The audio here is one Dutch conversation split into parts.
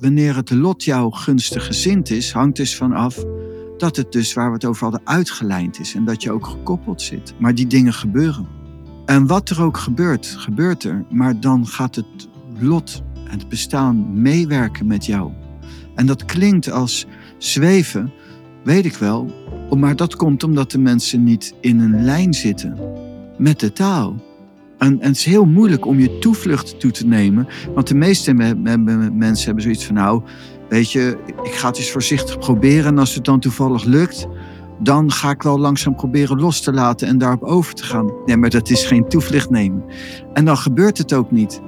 wanneer het lot jou gunstig gezind is, hangt dus van af dat het dus waar we het over hadden uitgelijnd is en dat je ook gekoppeld zit. Maar die dingen gebeuren. En wat er ook gebeurt, gebeurt er. Maar dan gaat het lot, het bestaan meewerken met jou. En dat klinkt als zweven, weet ik wel. Maar dat komt omdat de mensen niet in een lijn zitten met de taal. En, en het is heel moeilijk om je toevlucht toe te nemen. Want de meeste mensen hebben zoiets van, nou, weet je, ik ga het eens voorzichtig proberen. En als het dan toevallig lukt, dan ga ik wel langzaam proberen los te laten en daarop over te gaan. Nee, maar dat is geen toevlucht nemen. En dan gebeurt het ook niet.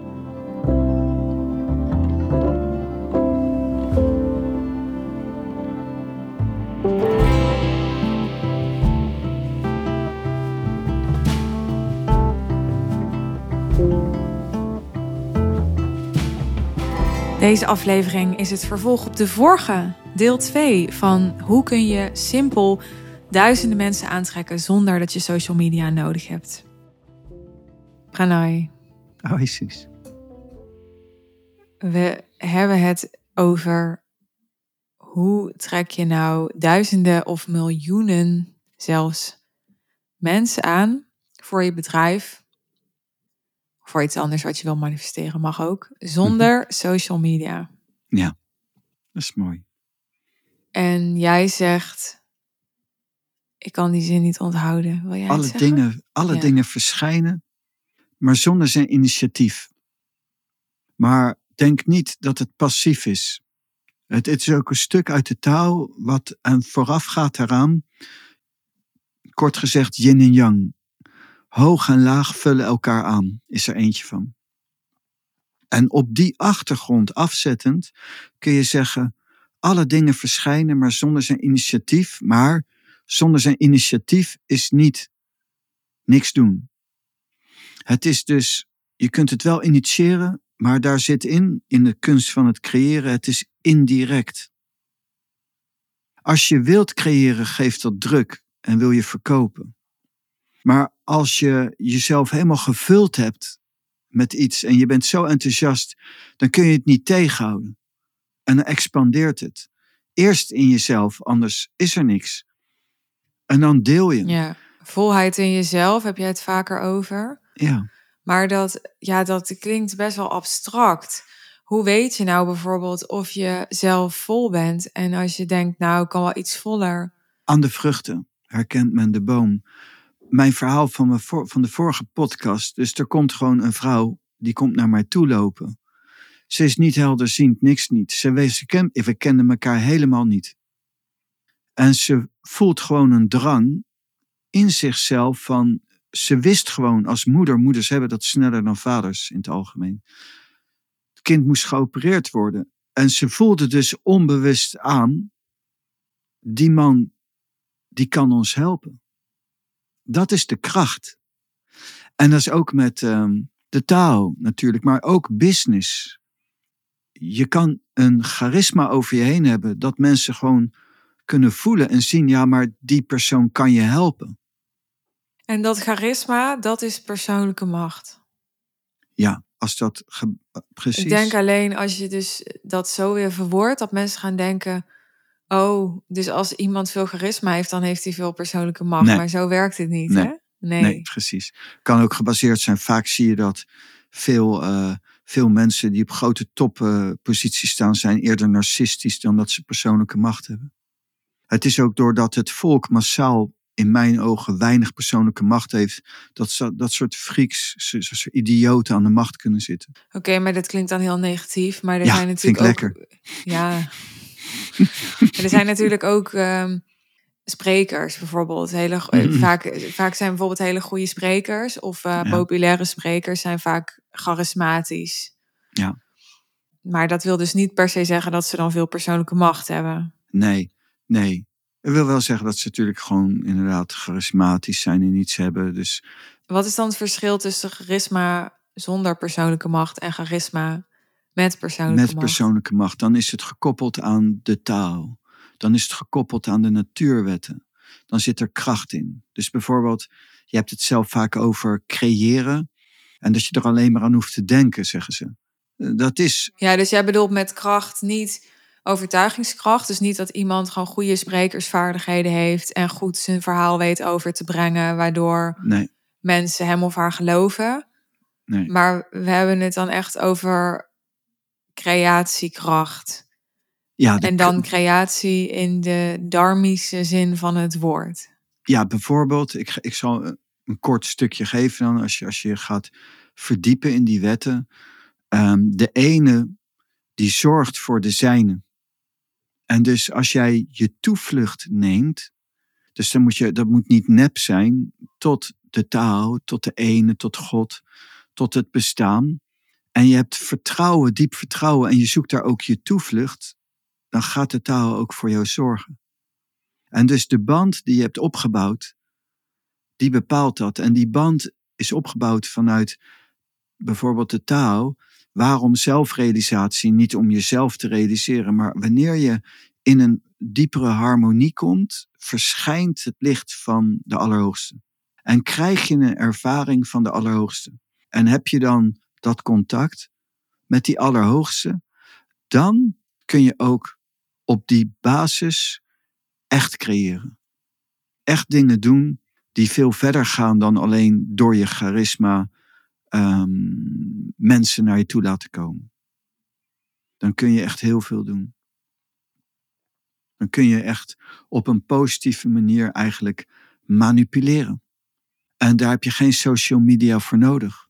Deze aflevering is het vervolg op de vorige, deel 2 van hoe kun je simpel duizenden mensen aantrekken zonder dat je social media nodig hebt. Pranay. Oh, Isis. We hebben het over hoe trek je nou duizenden of miljoenen zelfs mensen aan voor je bedrijf voor iets anders wat je wil manifesteren mag ook. Zonder mhm. social media. Ja, dat is mooi. En jij zegt, ik kan die zin niet onthouden. Wil jij alle dingen, alle dingen verschijnen, maar zonder zijn initiatief. Maar denk niet dat het passief is. Het, het is ook een stuk uit de taal wat en vooraf gaat eraan. Kort gezegd yin en yang. Hoog en laag vullen elkaar aan, is er eentje van. En op die achtergrond afzettend kun je zeggen, alle dingen verschijnen maar zonder zijn initiatief, maar zonder zijn initiatief is niet niks doen. Het is dus, je kunt het wel initiëren, maar daar zit in, in de kunst van het creëren, het is indirect. Als je wilt creëren, geeft dat druk en wil je verkopen. Maar als je jezelf helemaal gevuld hebt met iets en je bent zo enthousiast, dan kun je het niet tegenhouden. En dan expandeert het. Eerst in jezelf, anders is er niks. En dan deel je. Ja, volheid in jezelf heb jij het vaker over. Ja. Maar dat, ja, dat klinkt best wel abstract. Hoe weet je nou bijvoorbeeld of je zelf vol bent en als je denkt, nou, ik kan wel iets voller? Aan de vruchten herkent men de boom mijn verhaal van, mijn van de vorige podcast. Dus er komt gewoon een vrouw, die komt naar mij toe lopen. Ze is niet helderziend, niks niet. Ze wees, we kennen elkaar helemaal niet. En ze voelt gewoon een drang in zichzelf van, ze wist gewoon als moeder, moeders hebben dat sneller dan vaders in het algemeen. Het kind moest geopereerd worden. En ze voelde dus onbewust aan, die man, die kan ons helpen. Dat is de kracht. En dat is ook met um, de taal natuurlijk, maar ook business. Je kan een charisma over je heen hebben dat mensen gewoon kunnen voelen en zien, ja, maar die persoon kan je helpen. En dat charisma, dat is persoonlijke macht. Ja, als dat precies. Ik denk alleen als je dus dat zo weer verwoordt, dat mensen gaan denken, Oh, dus als iemand veel charisma heeft, dan heeft hij veel persoonlijke macht. Maar zo werkt het niet, nee. hè? Nee. nee, precies. Kan ook gebaseerd zijn. Vaak zie je dat veel, uh, veel mensen die op grote topposities uh, staan, zijn eerder narcistisch dan dat ze persoonlijke macht hebben. Het is ook doordat het volk massaal in mijn ogen weinig persoonlijke macht heeft, dat dat soort freaks, soort idioten aan de macht kunnen zitten. Oké, maar dat klinkt dan heel negatief. Maar er zijn natuurlijk vind ik ook, lekker. Ja, er zijn natuurlijk ook um, sprekers bijvoorbeeld. Hele, vaak, vaak zijn bijvoorbeeld hele goede sprekers of uh, populaire sprekers zijn vaak charismatisch. Ja. Maar dat wil dus niet per se zeggen dat ze dan veel persoonlijke macht hebben. Nee, nee. Het wil wel zeggen dat ze natuurlijk gewoon inderdaad charismatisch zijn en iets hebben. Dus... Wat is dan het verschil tussen charisma zonder persoonlijke macht en charisma met persoonlijke Met persoonlijke macht. Dan is het gekoppeld aan de taal. Dan is het gekoppeld aan de natuurwetten. Dan zit er kracht in. Dus bijvoorbeeld, je hebt het zelf vaak over creëren. En dat je er alleen maar aan hoeft te denken, zeggen ze. Dat is. Ja, dus jij bedoelt met kracht niet overtuigingskracht. Dus niet dat iemand gewoon goede sprekersvaardigheden heeft en goed zijn verhaal weet over te brengen, waardoor Nee, mensen hem of haar geloven. nee. Maar we hebben het dan echt over creatiekracht. Ja, de En dan creatie in de dharmische zin van het woord. Ja, bijvoorbeeld, ik, ik zal een- een kort stukje geven dan als je, als je gaat verdiepen in die wetten. Ehm, de ene die zorgt voor de zijne. En dus als jij je toevlucht neemt, dus dan moet je, dat moet niet nep zijn, tot de taal, tot de ene, tot God, tot het bestaan. En je hebt vertrouwen, diep vertrouwen, en je zoekt daar ook je toevlucht, dan gaat de taal ook voor jou zorgen. En dus de band die je hebt opgebouwd, die bepaalt dat. En die band is opgebouwd vanuit bijvoorbeeld de taal. Waarom zelfrealisatie? Niet om jezelf te realiseren, maar wanneer je in een diepere harmonie komt, verschijnt het licht van de Allerhoogste. En krijg je een ervaring van de Allerhoogste. En heb je dan dat contact met die Allerhoogste, dan kun je ook op die basis echt creëren. Echt dingen doen die veel verder gaan dan alleen door je charisma ehm, mensen naar je toe laten komen. Dan kun je echt heel veel doen. Dan kun je echt op een positieve manier eigenlijk manipuleren. En daar heb je geen social media voor nodig.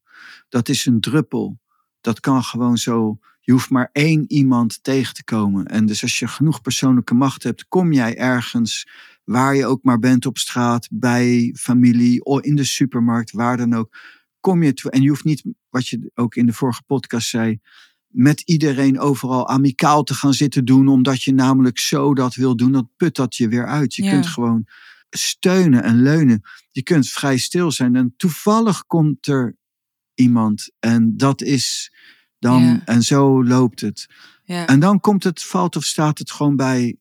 Dat is een druppel. Dat kan gewoon zo. Je hoeft maar één iemand tegen te komen. En dus als je genoeg persoonlijke macht hebt, kom jij ergens waar je ook maar bent op straat, bij familie, of in de supermarkt, waar dan ook. Kom je toe. En je hoeft niet, wat je ook in de vorige podcast zei, met iedereen overal amicaal te gaan zitten doen, omdat je namelijk zo dat wil doen. Dat put dat je weer uit. Je Ja. kunt gewoon steunen en leunen. Je kunt vrij stil zijn. En toevallig komt er iemand. En dat is dan. Ja. En zo loopt het. Ja. En dan komt het, valt of staat het gewoon bij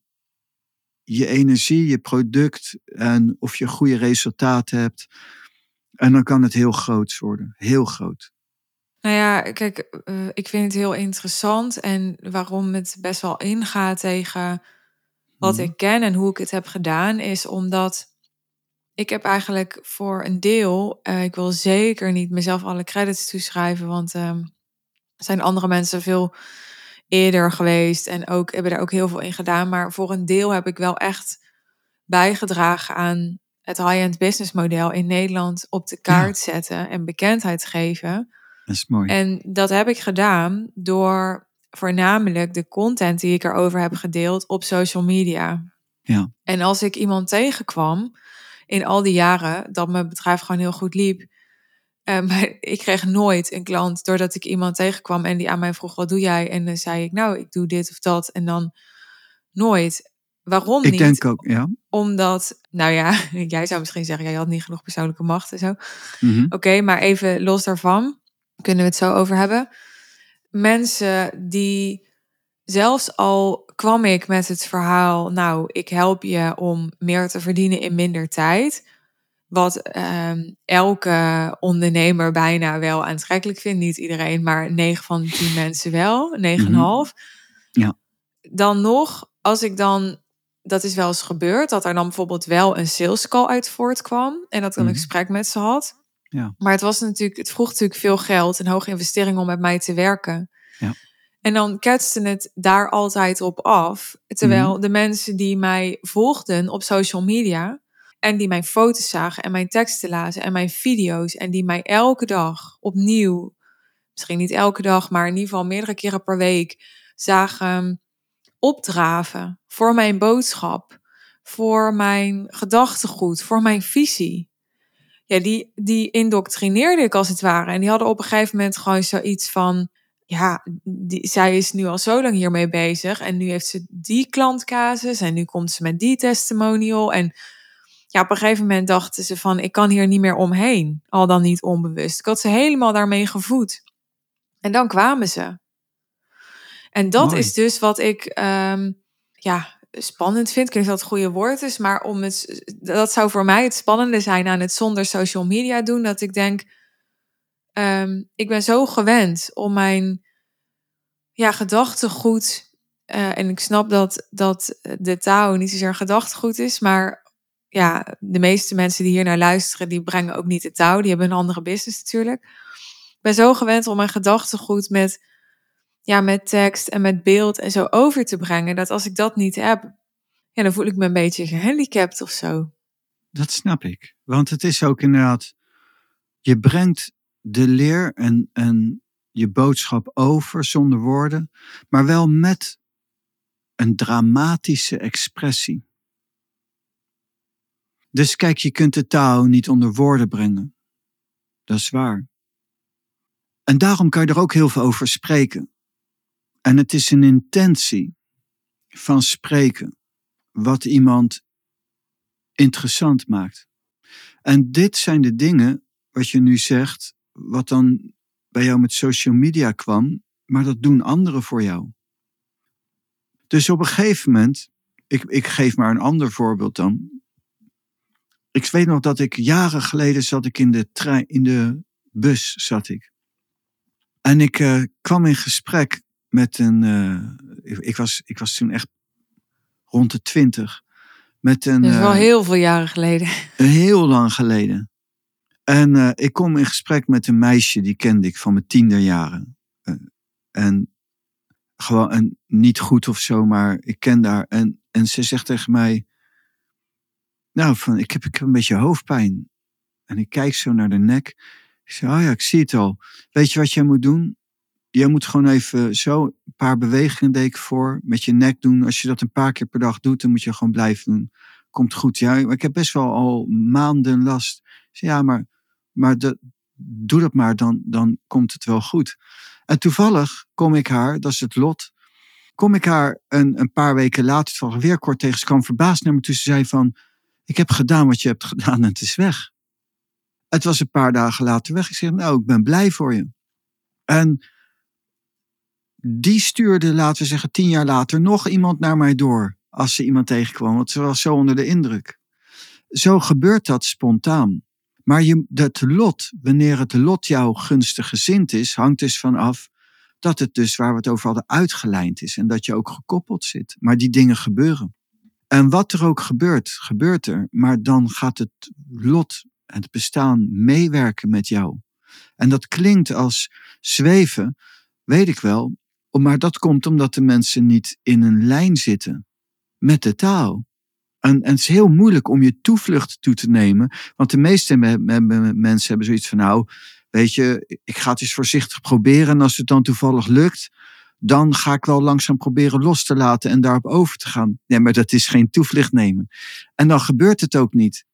je energie, je product en of je goede resultaten hebt. En dan kan het heel groot worden. Heel groot. Nou ja, kijk, eh, ik vind het heel interessant en waarom het best wel ingaat tegen wat Mhm. ik ken en hoe ik het heb gedaan, is omdat ik heb eigenlijk voor een deel, eh, ik wil zeker niet mezelf alle credits toeschrijven, want ehm, zijn andere mensen veel eerder geweest en ook hebben daar ook heel veel in gedaan, maar voor een deel heb ik wel echt bijgedragen aan het high-end business model in Nederland op de kaart zetten en bekendheid geven. Dat is mooi. En dat heb ik gedaan door voornamelijk de content die ik erover heb gedeeld op social media. Ja. En als ik iemand tegenkwam in al die jaren dat mijn bedrijf gewoon heel goed liep, eh, maar ik kreeg nooit een klant doordat ik iemand tegenkwam en die aan mij vroeg: wat doe jij? En dan zei ik: nou, ik doe dit of dat. En dan nooit. Waarom Ik niet? denk ook, ja. Omdat, nou ja, jij zou misschien zeggen: jij had niet genoeg persoonlijke macht en zo. Mhm. Oké, maar even los daarvan, kunnen we het zo over hebben. Mensen die, zelfs al kwam ik met het verhaal, nou, ik help je om meer te verdienen in minder tijd. Wat ehm, elke ondernemer bijna wel aantrekkelijk vindt. Niet iedereen, maar 9 van de 10 mensen wel. 9,5. Ja. Dan nog, als ik dan dat is wel eens gebeurd, dat er dan bijvoorbeeld wel een sales call uit voortkwam en dat ik dan een Mhm. gesprek met ze had. Ja. Maar het was natuurlijk, het vroeg natuurlijk veel geld en hoge investering om met mij te werken. Ja. En dan ketste het daar altijd op af. Terwijl Mhm. de mensen die mij volgden op social media en die mijn foto's zagen en mijn teksten lazen en mijn video's en die mij elke dag opnieuw, misschien niet elke dag, maar in ieder geval meerdere keren per week zagen opdraven voor mijn boodschap, voor mijn gedachtegoed, voor mijn visie. Ja, die, die indoctrineerde ik als het ware. En die hadden op een gegeven moment gewoon zoiets van... Ja, die, zij is nu al zo lang hiermee bezig. En nu heeft ze die klantcasus. En nu komt ze met die testimonial. En ja, op een gegeven moment dachten ze van... Ik kan hier niet meer omheen. Al dan niet onbewust. Ik had ze helemaal daarmee gevoed. En dan kwamen ze. En dat Mooi. is dus wat ik ehm, ja, spannend vind. Ik weet niet of dat het goede woord is, maar om het, dat zou voor mij het spannende zijn aan het zonder social media doen. Dat ik denk, ehm, ik ben zo gewend om mijn ja, gedachtegoed. Uh, en ik snap dat, dat de taal niet zozeer gedachtegoed is, maar ja, de meeste mensen die hier naar luisteren, die brengen ook niet de touw. Die hebben een andere business natuurlijk. Ik ben zo gewend om mijn gedachtegoed met, ja, met tekst en met beeld en zo over te brengen, dat als ik dat niet heb, ja, dan voel ik me een beetje gehandicapt of zo. Dat snap ik. Want het is ook inderdaad, je brengt de leer en, en je boodschap over zonder woorden, maar wel met een dramatische expressie. Dus kijk, je kunt de taal niet onder woorden brengen. Dat is waar. En daarom kan je er ook heel veel over spreken. En het is een intentie van spreken wat iemand interessant maakt. En dit zijn de dingen wat je nu zegt, wat dan bij jou met social media kwam, maar dat doen anderen voor jou. Dus op een gegeven moment, ik, ik geef maar een ander voorbeeld dan. Ik weet nog dat ik jaren geleden zat ik in de trein, in de bus zat ik. En ik uh, kwam in gesprek met een, uh, ik, was, ik was toen echt rond de twintig. Met een, dat is wel uh, heel veel jaren geleden. Heel lang geleden. En ik kom in gesprek met een meisje, die kende ik van mijn tienerjaren. Uh, en gewoon en niet goed of zo, maar ik ken haar. En, en ze zegt tegen mij, nou, van, ik, heb, ik heb een beetje hoofdpijn. En ik kijk zo naar de nek. Ik zeg, oh ja, ik zie het al. Weet je wat jij moet doen? Jij moet gewoon even zo een paar bewegingen ik voor. Met je nek doen. Als je dat een paar keer per dag doet, dan moet je gewoon blijven doen. Komt goed. Ja, maar ik heb best wel al maanden last. Zeg, ja, maar, maar doe dat maar, dan, dan komt het wel goed. En toevallig kom ik haar, dat is het lot, kom ik haar een, een paar weken later weer kort tegen. Ze kwam verbaasd naar me toe. Ze zei van, ik heb gedaan wat je hebt gedaan en het is weg. Het was een paar dagen later weg. Ik zeg, nou, ik ben blij voor je. En die stuurde, laten we zeggen, tien jaar later nog iemand naar mij door. Als ze iemand tegenkwam, want ze was zo onder de indruk. Zo gebeurt dat spontaan. Maar je, het lot, wanneer het lot jou gunstig gezind is, hangt dus van af dat het dus waar we het over hadden uitgelijnd is en dat je ook gekoppeld zit. Maar die dingen gebeuren. En wat er ook gebeurt, gebeurt er. Maar dan gaat het lot, het bestaan meewerken met jou. En dat klinkt als zweven, weet ik wel. Maar dat komt omdat de mensen niet in een lijn zitten met de taal. En, en het is heel moeilijk om je toevlucht toe te nemen. Want de meeste mensen hebben zoiets van, nou, weet je, ik ga het eens voorzichtig proberen. En als het dan toevallig lukt, dan ga ik wel langzaam proberen los te laten en daarop over te gaan. Nee, maar dat is geen toevlucht nemen. En dan gebeurt het ook niet.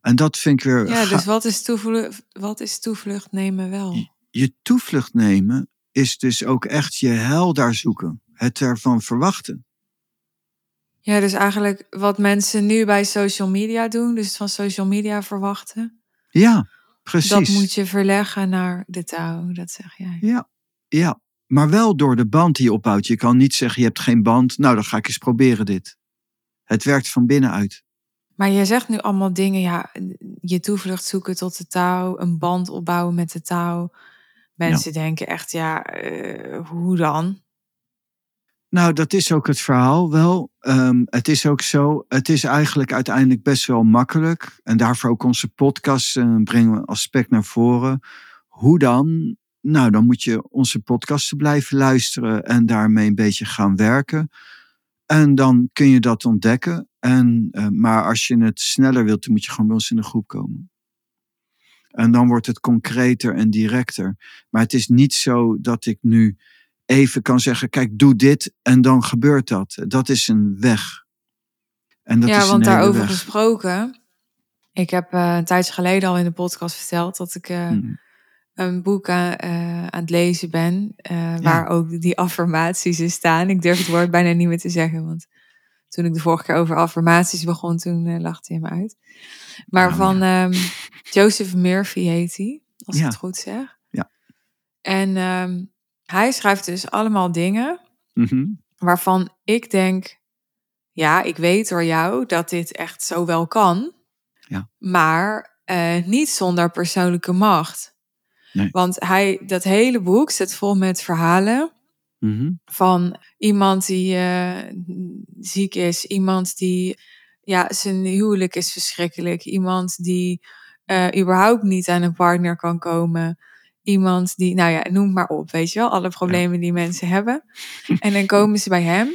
En dat vind ik weer. Ja, dus wat is toevlucht, wat is toevlucht nemen wel? Je, je toevlucht nemen is dus ook echt je hel daar zoeken. Het ervan verwachten. Ja, dus eigenlijk wat mensen nu bij social media doen, dus van social media verwachten. Ja, precies. Dat moet je verleggen naar de touw, dat zeg jij. Ja, ja. Maar wel door de band die je opbouwt. Je kan niet zeggen, je hebt geen band, nou dan ga ik eens proberen dit. Het werkt van binnenuit. Maar je zegt nu allemaal dingen, ja, je toevlucht zoeken tot de touw, een band opbouwen met de touw. Mensen denken echt, ja, uh, hoe dan? Nou, dat is ook het verhaal wel. Um, het is ook zo, het is eigenlijk uiteindelijk best wel makkelijk. En daarvoor ook onze podcast uh, brengen we aspect naar voren. Hoe dan? Nou, dan moet je onze podcasten blijven luisteren en daarmee een beetje gaan werken. En dan kun je dat ontdekken. En, uh, maar als je het sneller wilt, dan moet je gewoon bij ons in de groep komen. En dan wordt het concreter en directer. Maar het is niet zo dat ik nu even kan zeggen: kijk, doe dit en dan gebeurt dat. Dat is een weg. En dat ja, is want daarover weg. gesproken. Ik heb uh, een tijdje geleden al in de podcast verteld dat ik uh, hmm. Een boek aan, uh, aan, het lezen ben. Ja. Waar ook die affirmaties in staan. Ik durf het woord bijna niet meer te zeggen. Want toen ik de vorige keer over affirmaties begon, toen lachte hij me uit. Maar van um, Joseph Murphy heet hij, als ik het goed zeg. Ja. En um, hij schrijft dus allemaal dingen mm-hmm. waarvan ik denk, ja, ik weet door jou dat dit echt zo wel kan, ja. maar uh, niet zonder persoonlijke macht. Nee. Want hij, dat hele boek zit vol met verhalen Mhm. Van iemand die eh, ziek is, iemand die, ja, zijn huwelijk is verschrikkelijk, iemand die eh, überhaupt niet aan een partner kan komen. Iemand die, nou ja, noem maar op, weet je wel, alle problemen die mensen hebben. En dan komen ze bij hem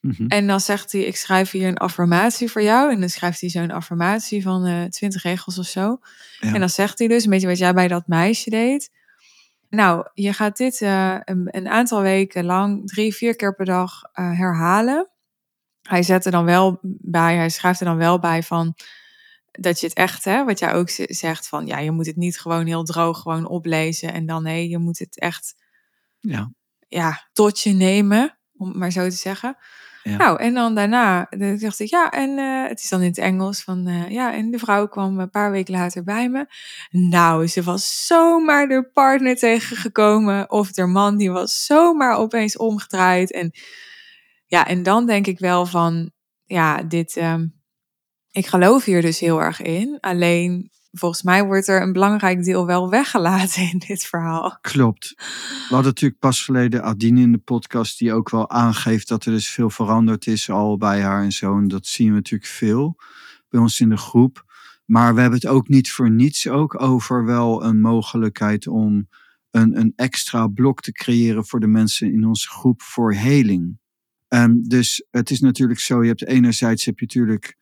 Mhm. en dan zegt hij, ik schrijf hier een affirmatie voor jou. En dan schrijft hij zo'n affirmatie van eh 20 regels of zo. Ja. En dan zegt hij dus, een beetje wat jij bij dat meisje deed. Nou, je gaat dit eh, een, een aantal weken lang, drie, vier keer per dag eh, herhalen. Hij zet er dan wel bij, hij schrijft er dan wel bij van dat je het echt, hè, wat jij ook zegt, van ja, je moet het niet gewoon heel droog gewoon oplezen. En dan nee, je moet het echt Ja. ja, tot je nemen, om het maar zo te zeggen. Nou, en dan daarna dan dacht ik, ja, en eh, het is dan in het Engels van, eh, ja, en de vrouw kwam een paar weken later bij me. Nou, ze was zomaar de partner tegengekomen of de man, die was zomaar opeens omgedraaid. En ja, en dan denk ik wel van, ja, dit, ehm, ik geloof hier dus heel erg in. Alleen, volgens mij wordt er een belangrijk deel wel weggelaten in dit verhaal. Klopt. We hadden natuurlijk pas geleden Adine in de podcast die ook wel aangeeft dat er dus veel veranderd is al bij haar en zo. En dat zien we natuurlijk veel bij ons in de groep. Maar we hebben het ook niet voor niets ook over wel een mogelijkheid om een, een extra blok te creëren voor de mensen in onze groep voor heling. En dus het is natuurlijk zo, je hebt enerzijds heb je natuurlijk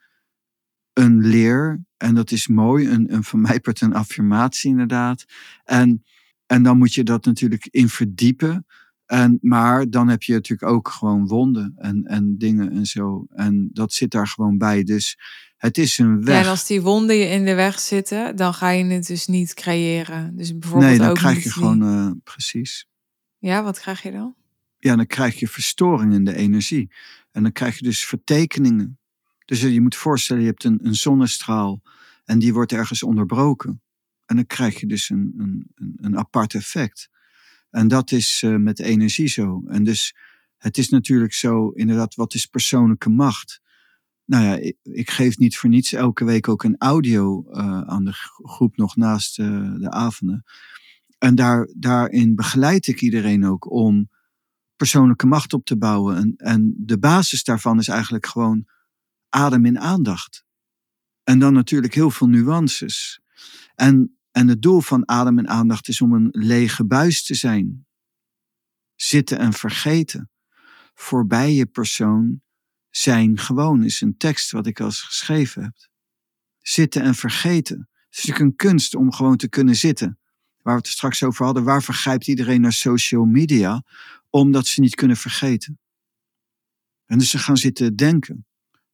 een leer en dat is mooi, een, een van mij part een affirmatie inderdaad. En en dan moet je dat natuurlijk in verdiepen. En, maar dan heb je natuurlijk ook gewoon wonden en, en dingen en zo. En dat zit daar gewoon bij. Dus het is een Ja, weg. en als die wonden je in de weg zitten, dan ga je het dus niet creëren. Dus bijvoorbeeld nee, dan ook krijg je gewoon, eh, precies. Ja, wat krijg je dan? Ja, dan krijg je verstoring in de energie. En dan krijg je dus vertekeningen. Dus je moet voorstellen, je hebt een, een zonnestraal en die wordt ergens onderbroken. En dan krijg je dus een, een, een, apart effect. En dat is eh, met energie zo. En dus het is natuurlijk zo, inderdaad, wat is persoonlijke macht? Nou ja, ik, geef niet voor niets elke week ook een audio eh, aan de gro- groep nog naast eh, de avonden. En daar, daarin begeleid ik iedereen ook om persoonlijke macht op te bouwen. En, en de basis daarvan is eigenlijk gewoon adem in aandacht. En dan natuurlijk heel veel nuances. En, en het doel van adem en aandacht is om een lege buis te zijn. Zitten en vergeten. Voorbij je persoon zijn gewoon is een tekst wat ik al eens geschreven heb. Zitten en vergeten. Het is natuurlijk een kunst om gewoon te kunnen zitten. Waar we het straks over hadden, waar vergrijpt iedereen naar social media? Omdat ze niet kunnen vergeten. En dus ze gaan zitten denken.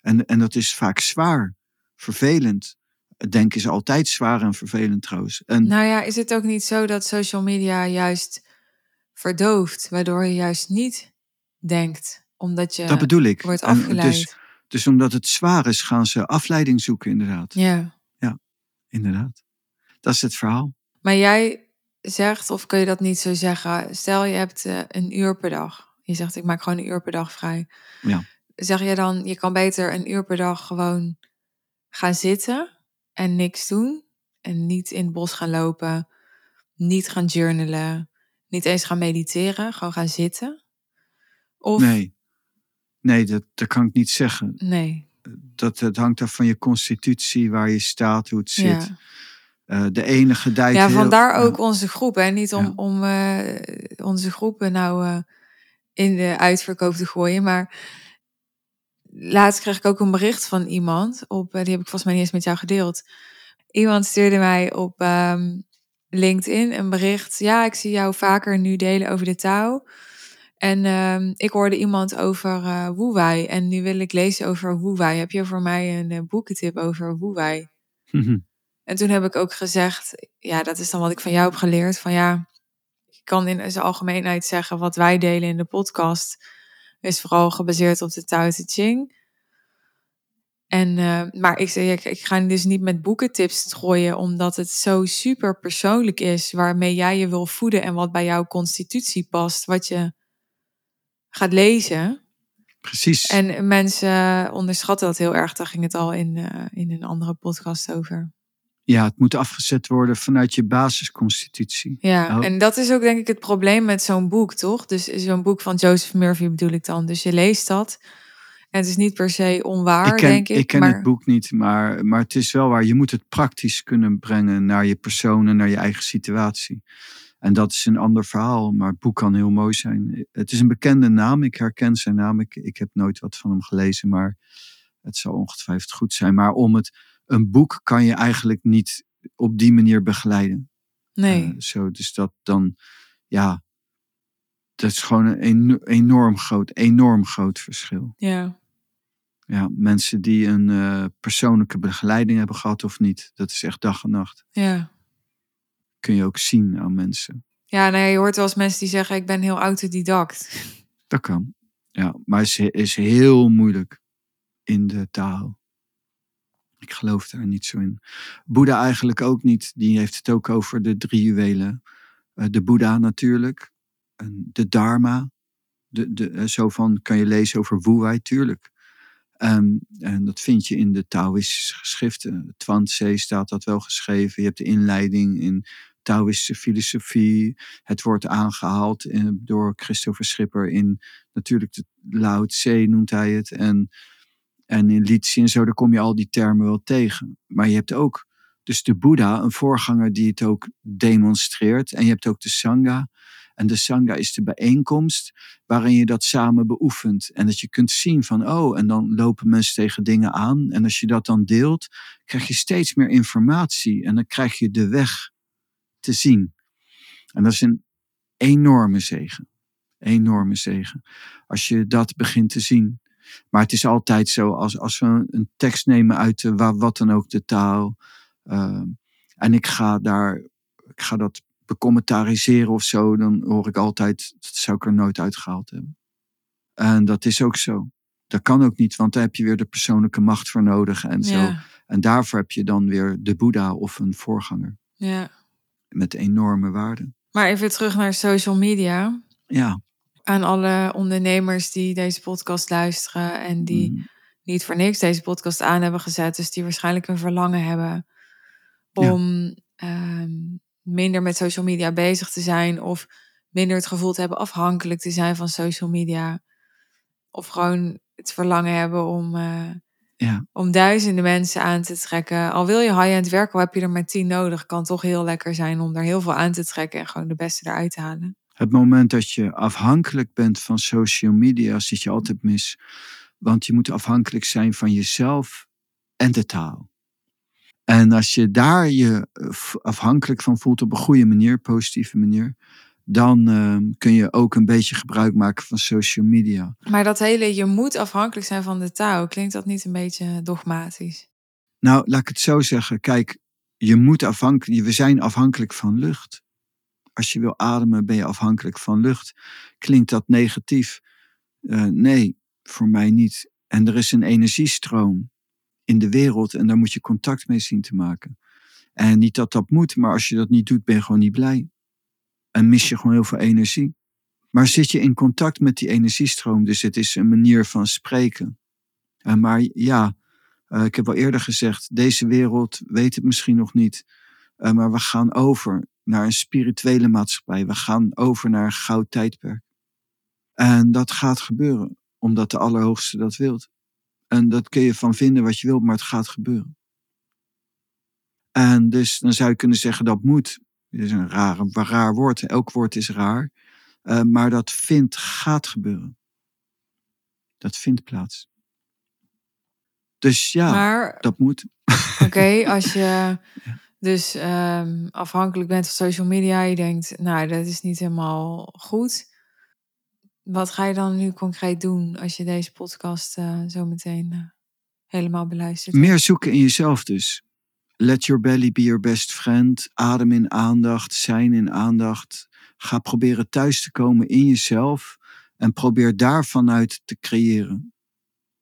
En, en dat is vaak zwaar, vervelend. Denken is altijd zwaar en vervelend trouwens. En Nou ja, is het ook niet zo dat social media juist verdooft, waardoor je juist niet denkt, omdat je dat bedoel ik. wordt afgeleid? Dus, dus omdat het zwaar is, gaan ze afleiding zoeken, inderdaad. Ja. Inderdaad. Dat is het verhaal. Maar jij zegt, of kun je dat niet zo zeggen? Stel je hebt eh, een uur per dag. Je zegt, ik maak gewoon een uur per dag vrij. Ja. Zeg je dan, je kan beter een uur per dag gewoon gaan zitten en niks doen. En niet in het bos gaan lopen. Niet gaan journalen. Niet eens gaan mediteren. Gewoon gaan zitten. Of Nee. Nee, dat, dat kan ik niet zeggen. nee. Dat, het hangt af van je constitutie, waar je staat, hoe het zit. Ja. Eh, de enige dijt Ja, heel- vandaar ja. ook onze groep. Hè? Niet om, Ja. om eh, onze groepen nou eh, in de uitverkoop te gooien. Maar laatst kreeg ik ook een bericht van iemand. Op, eh, die heb ik volgens mij niet eens met jou gedeeld. Iemand stuurde mij op ehm, LinkedIn een bericht. Ja, ik zie jou vaker nu delen over de touw. En ehm, ik hoorde iemand over eh woewei. En nu wil ik lezen over woewei. Heb je voor mij een eh, boekentip over woewei? Mhm. En toen heb ik ook gezegd, ja, dat is dan wat ik van jou heb geleerd. Van ja, ik kan in zijn algemeenheid zeggen wat wij delen in de podcast is vooral gebaseerd op de Tao Te Ching. En, eh, maar ik ik, ik ga dus niet met boekentips strooien, omdat het zo super persoonlijk is waarmee jij je wil voeden en wat bij jouw constitutie past, wat je gaat lezen. Precies. En mensen onderschatten dat heel erg. Daar ging het al in, eh, in een andere podcast over. Ja, het moet afgezet worden vanuit je basisconstitutie. Ja, Oh. en dat is ook denk ik het probleem met zo'n boek, toch? Dus zo'n boek van Joseph Murphy bedoel ik dan. Dus je leest dat. En het is niet per se onwaar, ik ken, denk ik. ken maar het boek niet, maar, maar het is wel waar. Je moet het praktisch kunnen brengen naar je persoon en naar je eigen situatie. En dat is een ander verhaal, maar het boek kan heel mooi zijn. Het is een bekende naam, ik herken zijn naam. Ik, ik heb nooit wat van hem gelezen, maar het zal ongetwijfeld goed zijn. Maar om het, een boek kan je eigenlijk niet op die manier begeleiden. nee. Eh, zo, dus dat dan, ja, dat is gewoon een eno- enorm groot, enorm groot verschil. ja. Ja, mensen die een eh, persoonlijke begeleiding hebben gehad of niet, dat is echt dag en nacht. ja. Kun je ook zien aan mensen. Ja, nou ja, je hoort wel eens mensen die zeggen: Ik ben heel autodidact. Dat kan. Ja, maar het is, is heel moeilijk in de taal. Ik geloof daar niet zo in. Boeddha eigenlijk ook niet. Die heeft het ook over de drie juwelen. Eh, de Boeddha natuurlijk. De Dharma. De, de, eh, zo van kan je lezen over Wu-Wei, tuurlijk. Ehm, en dat vind je in de Taoïstische geschriften. Twanse staat dat wel geschreven. Je hebt de inleiding in Taoïstische filosofie. Het wordt aangehaald eh, door Christopher Schipper in natuurlijk de Lao Tse noemt hij het. En, en in Litsi en zo, daar kom je al die termen wel tegen. Maar je hebt ook dus de Boeddha, een voorganger die het ook demonstreert. En je hebt ook de Sangha. En de Sangha is de bijeenkomst waarin je dat samen beoefent. En dat je kunt zien van, oh, en dan lopen mensen tegen dingen aan. En als je dat dan deelt, krijg je steeds meer informatie. En dan krijg je de weg te zien. En dat is een enorme zegen. Enorme zegen. Als je dat begint te zien. Maar het is altijd zo, als, als we een tekst nemen uit de, wa- wat dan ook de taal. eh, en ik ga daar, ik ga dat becommentariseren of zo, dan hoor ik altijd, dat zou ik er nooit uitgehaald hebben. En dat is ook zo. Dat kan ook niet, want daar heb je weer de persoonlijke macht voor nodig en zo. Ja, En daarvoor heb je dan weer de Boeddha of een voorganger ja. met enorme waarde. Maar even terug naar social media. Ja. Aan alle ondernemers die deze podcast luisteren en die mm, niet voor niks deze podcast aan hebben gezet. Dus die waarschijnlijk een verlangen hebben Ja. om ehm, minder met social media bezig te zijn. Of minder het gevoel te hebben afhankelijk te zijn van social media. Of gewoon het verlangen hebben om, eh, Ja. om duizenden mensen aan te trekken. Al wil je high-end werken, al heb je er maar tien nodig. Kan toch heel lekker zijn om er heel veel aan te trekken en gewoon de beste eruit te halen. Het moment dat je afhankelijk bent van social media, zit je altijd mis. Want je moet afhankelijk zijn van jezelf en de taal. En als je daar je eh, afhankelijk van voelt op een goede manier, positieve manier, dan ehm, kun je ook een beetje gebruik maken van social media. Maar dat hele, je moet afhankelijk zijn van de taal, klinkt dat niet een beetje dogmatisch? Nou, laat ik het zo zeggen. Kijk, je moet afhankelijk, we zijn afhankelijk van lucht. Als je wil ademen, ben je afhankelijk van lucht. Klinkt dat negatief? Eh, nee, voor mij niet. En er is een energiestroom in de wereld en daar moet je contact mee zien te maken. En niet dat dat moet, maar als je dat niet doet, ben je gewoon niet blij. En mis je gewoon heel veel energie. Maar zit je in contact met die energiestroom, dus het is een manier van spreken. Eh, maar ja, eh, ik heb al eerder gezegd, deze wereld weet het misschien nog niet. maar we gaan over naar een spirituele maatschappij. We gaan over naar een goud tijdperk. En dat gaat gebeuren, omdat de Allerhoogste dat wilt. En dat kun je van vinden wat je wilt, maar het gaat gebeuren. En dus dan zou je kunnen zeggen dat moet. Dat is een raar, een raar woord. Elk woord is raar. Eh, maar dat vindt, gaat gebeuren. Dat vindt plaats. Dus ja, maar dat moet. oké, als je dus ehm, afhankelijk bent van social media, je denkt, nou, dat is niet helemaal goed. Wat ga je dan nu concreet doen als je deze podcast eh, zo meteen eh, helemaal beluistert? Meer zoeken in jezelf dus. Let your belly be your best friend. Adem in aandacht, zijn in aandacht. Ga proberen thuis te komen in jezelf. En probeer daar vanuit te creëren.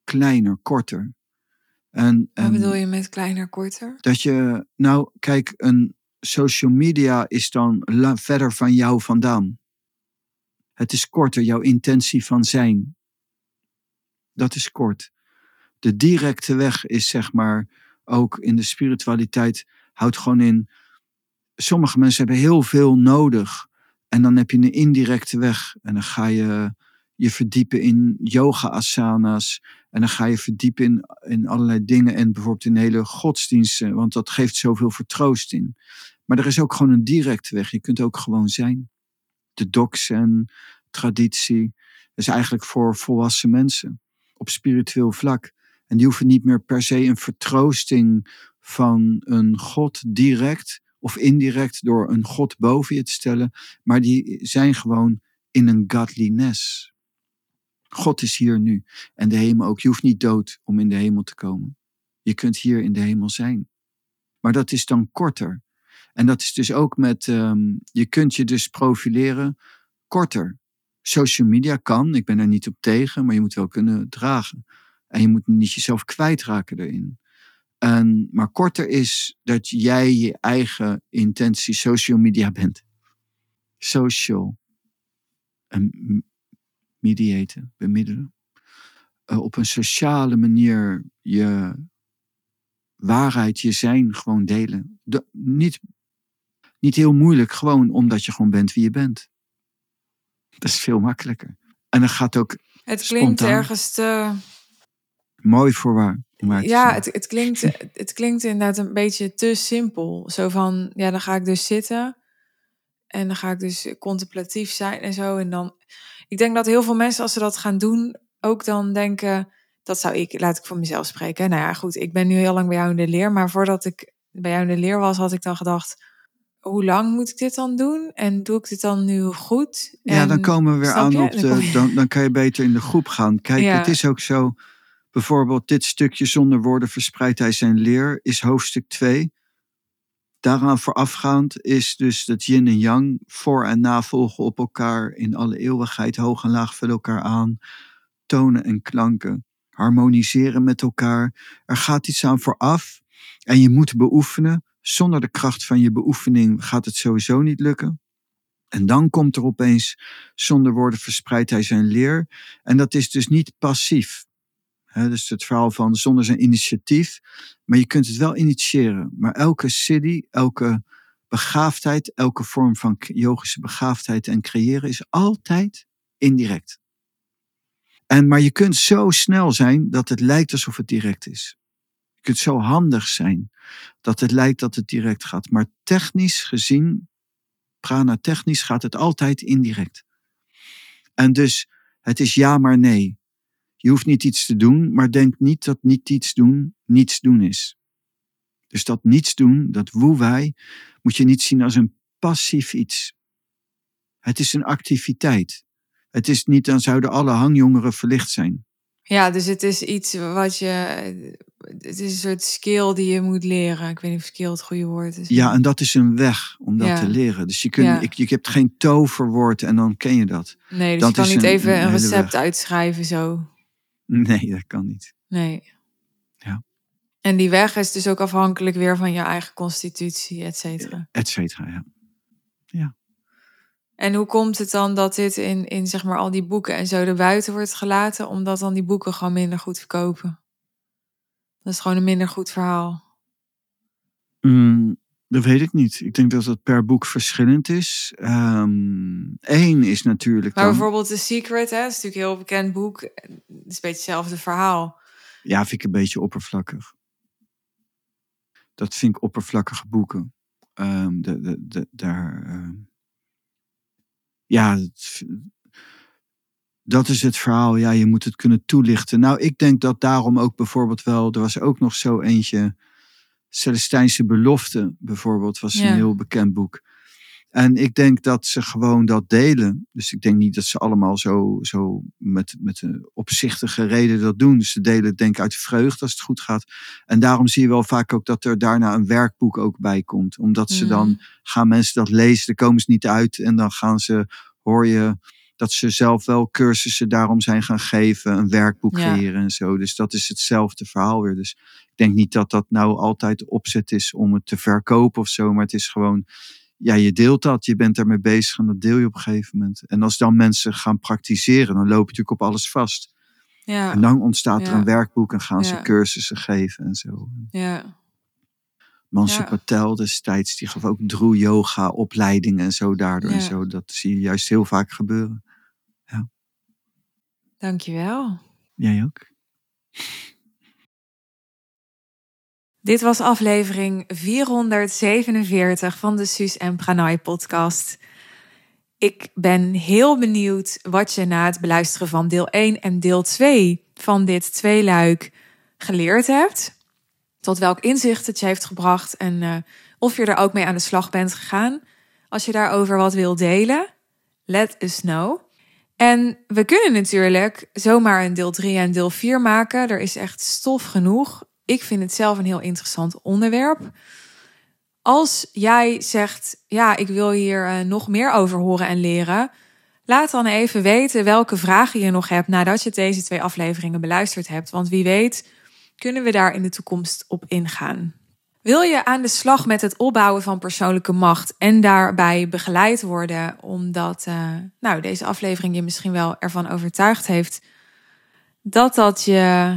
Kleiner, korter. En, Wat bedoel je met kleiner, korter? dat je, nou kijk, een social media is dan verder van jou vandaan. Het is korter, jouw intentie van zijn. Dat is kort. De directe weg is zeg maar ook in de spiritualiteit houdt gewoon in. Sommige mensen hebben heel veel nodig. En dan heb je een indirecte weg. En dan ga je je verdiepen in yoga asana's. En dan ga je verdiepen in, in allerlei dingen. En bijvoorbeeld in hele godsdiensten. Want dat geeft zoveel vertroosting. Maar er is ook gewoon een directe weg. Je kunt ook gewoon zijn. De dox en traditie. Is eigenlijk voor volwassen mensen. Op spiritueel vlak. En die hoeven niet meer per se een vertroosting van een God direct of indirect door een God boven je te stellen. Maar die zijn gewoon in een godliness. God is hier nu. En de hemel ook. Je hoeft niet dood om in de hemel te komen. Je kunt hier in de hemel zijn. Maar dat is dan korter. En dat is dus ook met, um, je kunt je dus profileren korter. Social media kan, ik ben er niet op tegen, maar je moet wel kunnen dragen. En je moet niet jezelf kwijtraken erin. En, maar korter is dat jij je eigen intentie social media bent. Social. En mediaten, bemiddelen. Uh, op een sociale manier je waarheid, je zijn gewoon delen. De, niet, niet heel moeilijk, gewoon omdat je gewoon bent wie je bent. Dat is veel makkelijker. En dan gaat ook. Het klinkt spontaan. ergens te. Mooi voor waar. Ja, het, het, klinkt, het klinkt inderdaad een beetje te simpel. Zo van, ja, dan ga ik dus zitten. En dan ga ik dus contemplatief zijn en zo. En dan, ik denk dat heel veel mensen, als ze dat gaan doen, ook dan denken, dat zou ik, laat ik voor mezelf spreken. Nou ja, goed, ik ben nu heel lang bij jou in de leer. Maar voordat ik bij jou in de leer was, had ik dan gedacht, hoe lang moet ik dit dan doen? En doe ik dit dan nu goed? Ja, dan En- komen we weer aan op de. Dan, dan kan je beter in de groep gaan. Kijk, Ja. het is ook zo. Bijvoorbeeld, dit stukje zonder woorden verspreidt hij zijn leer, is hoofdstuk 2. Daaraan voorafgaand is dus dat yin en yang voor en navolgen op elkaar in alle eeuwigheid, hoog en laag vullen elkaar aan, tonen en klanken, harmoniseren met elkaar. Er gaat iets aan vooraf en je moet beoefenen. Zonder de kracht van je beoefening gaat het sowieso niet lukken. En dan komt er opeens, zonder woorden verspreidt hij zijn leer. En dat is dus niet passief. Dus het verhaal van zonder zijn initiatief. Maar je kunt het wel initiëren. Maar elke siddhi, elke begaafdheid, elke vorm van yogische begaafdheid en creëren is altijd indirect. En, maar je kunt zo snel zijn dat het lijkt alsof het direct is. Je kunt zo handig zijn dat het lijkt dat het direct gaat. Maar technisch gezien, prana technisch, gaat het altijd indirect. En dus het is ja maar nee. Je hoeft niet iets te doen, maar denk niet dat niet iets doen niets doen is. Dus dat niets doen, dat woewij, moet je niet zien als een passief iets. Het is een activiteit. Het is niet, dan zouden alle hangjongeren verlicht zijn. Ja, dus het is iets wat je. Het is een soort skill die je moet leren. Ik weet niet of skill het goede woord is. Ja, en dat is een weg om dat Ja. te leren. Dus je, kunt, Ja. ik, je hebt geen toverwoord en dan ken je dat. nee, dus dat je kan niet een- even een recept weg. uitschrijven zo. Nee, dat kan niet. Nee. Ja. En die weg is dus ook afhankelijk weer van je eigen constitutie, et cetera. Et cetera, ja. En hoe komt het dan dat dit in, in zeg maar al die boeken en zo erbuiten wordt gelaten, omdat dan die boeken gewoon minder goed verkopen? Dat is gewoon een minder goed verhaal. Mm, dat weet ik niet. Ik denk dat het per boek verschillend is. Eén is natuurlijk Maar dan... bijvoorbeeld The Secret, hè, is natuurlijk een heel bekend boek. Het is een beetje hetzelfde verhaal. Ja, vind ik een beetje oppervlakkig. Dat vind ik oppervlakkige boeken. Ehm, de, de, de, daar, ehm, ja, het- dat is het verhaal. Ja, je moet het kunnen toelichten. Nou, ik denk dat daarom ook bijvoorbeeld wel... Er was ook nog zo eentje... Celestijnse Belofte bijvoorbeeld was Ja. een heel bekend boek. En ik denk dat ze gewoon dat delen. Dus ik denk niet dat ze allemaal zo, zo met, met een opzichtige reden dat doen. Dus ze delen het denk ik uit vreugde als het goed gaat. En daarom zie je wel vaak ook dat er daarna een werkboek ook bij komt. Omdat ze dan Mhm. gaan mensen dat lezen, dan komen ze niet uit. En dan gaan ze, hoor je dat ze zelf wel cursussen daarom zijn gaan geven. Een werkboek Ja. creëren en zo. Dus dat is hetzelfde verhaal weer. Dus ik denk niet dat dat nou altijd opzet is om het te verkopen of zo. Maar het is gewoon, ja, je deelt dat. Je bent daarmee bezig en dat deel je op een gegeven moment. En als dan mensen gaan praktiseren, dan loop je natuurlijk op alles vast. Ja, En dan ontstaat er Ja. een werkboek en gaan ze Ja. cursussen geven en zo. ja. Mansu Ja. Patel destijds, die gaf ook Drew yoga opleidingen en zo daardoor en Ja. zo. Dat zie je juist heel vaak gebeuren. Dankjewel. Jij ook? Dit was aflevering 447 van de Suus en Pranay podcast. Ik ben heel benieuwd wat je na het beluisteren van deel 1 en deel 2 van dit tweeluik geleerd hebt. Tot welk inzicht het je heeft gebracht en eh, of je er ook mee aan de slag bent gegaan. Als je daarover wat wil delen, let us know. En we kunnen natuurlijk zomaar een deel 3 en deel 4 maken. Er is echt stof genoeg. Ik vind het zelf een heel interessant onderwerp. Als jij zegt, ja, ik wil hier eh, nog meer over horen en leren, laat dan even weten welke vragen je nog hebt nadat je deze twee afleveringen beluisterd hebt. Want wie weet, kunnen we daar in de toekomst op ingaan. Wil je aan de slag met het opbouwen van persoonlijke macht en daarbij begeleid worden, omdat eh, nou, deze aflevering je misschien wel ervan overtuigd heeft dat dat je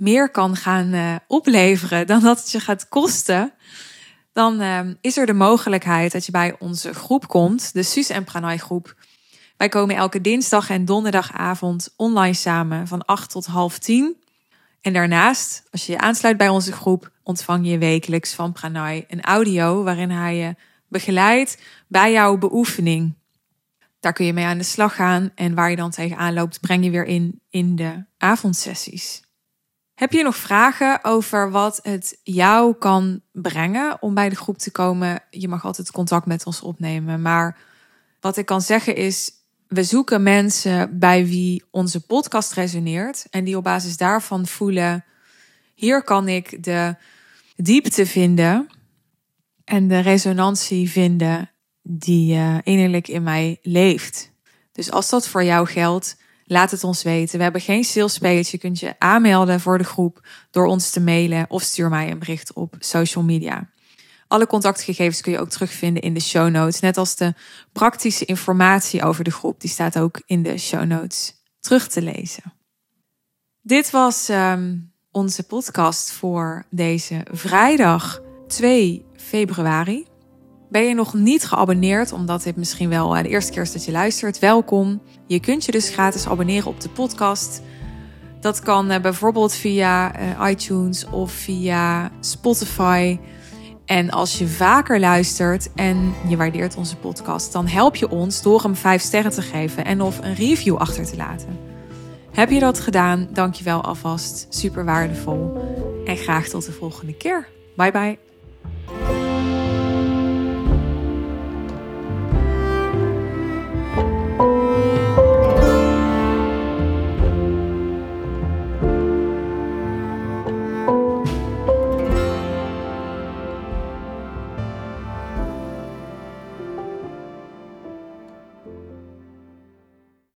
meer kan gaan eh, opleveren dan dat het je gaat kosten, dan eh, is er de mogelijkheid dat je bij onze groep komt, de Suus en Pranay groep. Wij komen elke dinsdag en donderdagavond online samen van 8 tot half 10. En daarnaast, als je je aansluit bij onze groep, ontvang je wekelijks van Pranay een audio waarin hij je begeleidt bij jouw beoefening. Daar kun je mee aan de slag gaan en waar je dan tegenaan loopt, breng je weer in in de avondsessies. Heb je nog vragen over wat het jou kan brengen om bij de groep te komen? Je mag altijd contact met ons opnemen. Maar wat ik kan zeggen is, we zoeken mensen bij wie onze podcast resoneert. En die op basis daarvan voelen, hier kan ik de diepte vinden en de resonantie vinden die uh, innerlijk in mij leeft. Dus als dat voor jou geldt, laat het ons weten. We hebben geen salespage. Je kunt je aanmelden voor de groep door ons te mailen of stuur mij een bericht op social media. Alle contactgegevens kun je ook terugvinden in de show notes. Net als de praktische informatie over de groep. Die staat ook in de show notes terug te lezen. Dit was um, onze podcast voor deze vrijdag 2 februari. Ben je nog niet geabonneerd, omdat dit misschien wel de eerste keer is dat je luistert? Welkom. Je kunt je dus gratis abonneren op de podcast. Dat kan bijvoorbeeld via iTunes of via Spotify. En als je vaker luistert en je waardeert onze podcast, dan help je ons door hem 5 sterren te geven en of een review achter te laten. Heb je dat gedaan? Dank je wel alvast. Super waardevol. En graag tot de volgende keer. Bye bye.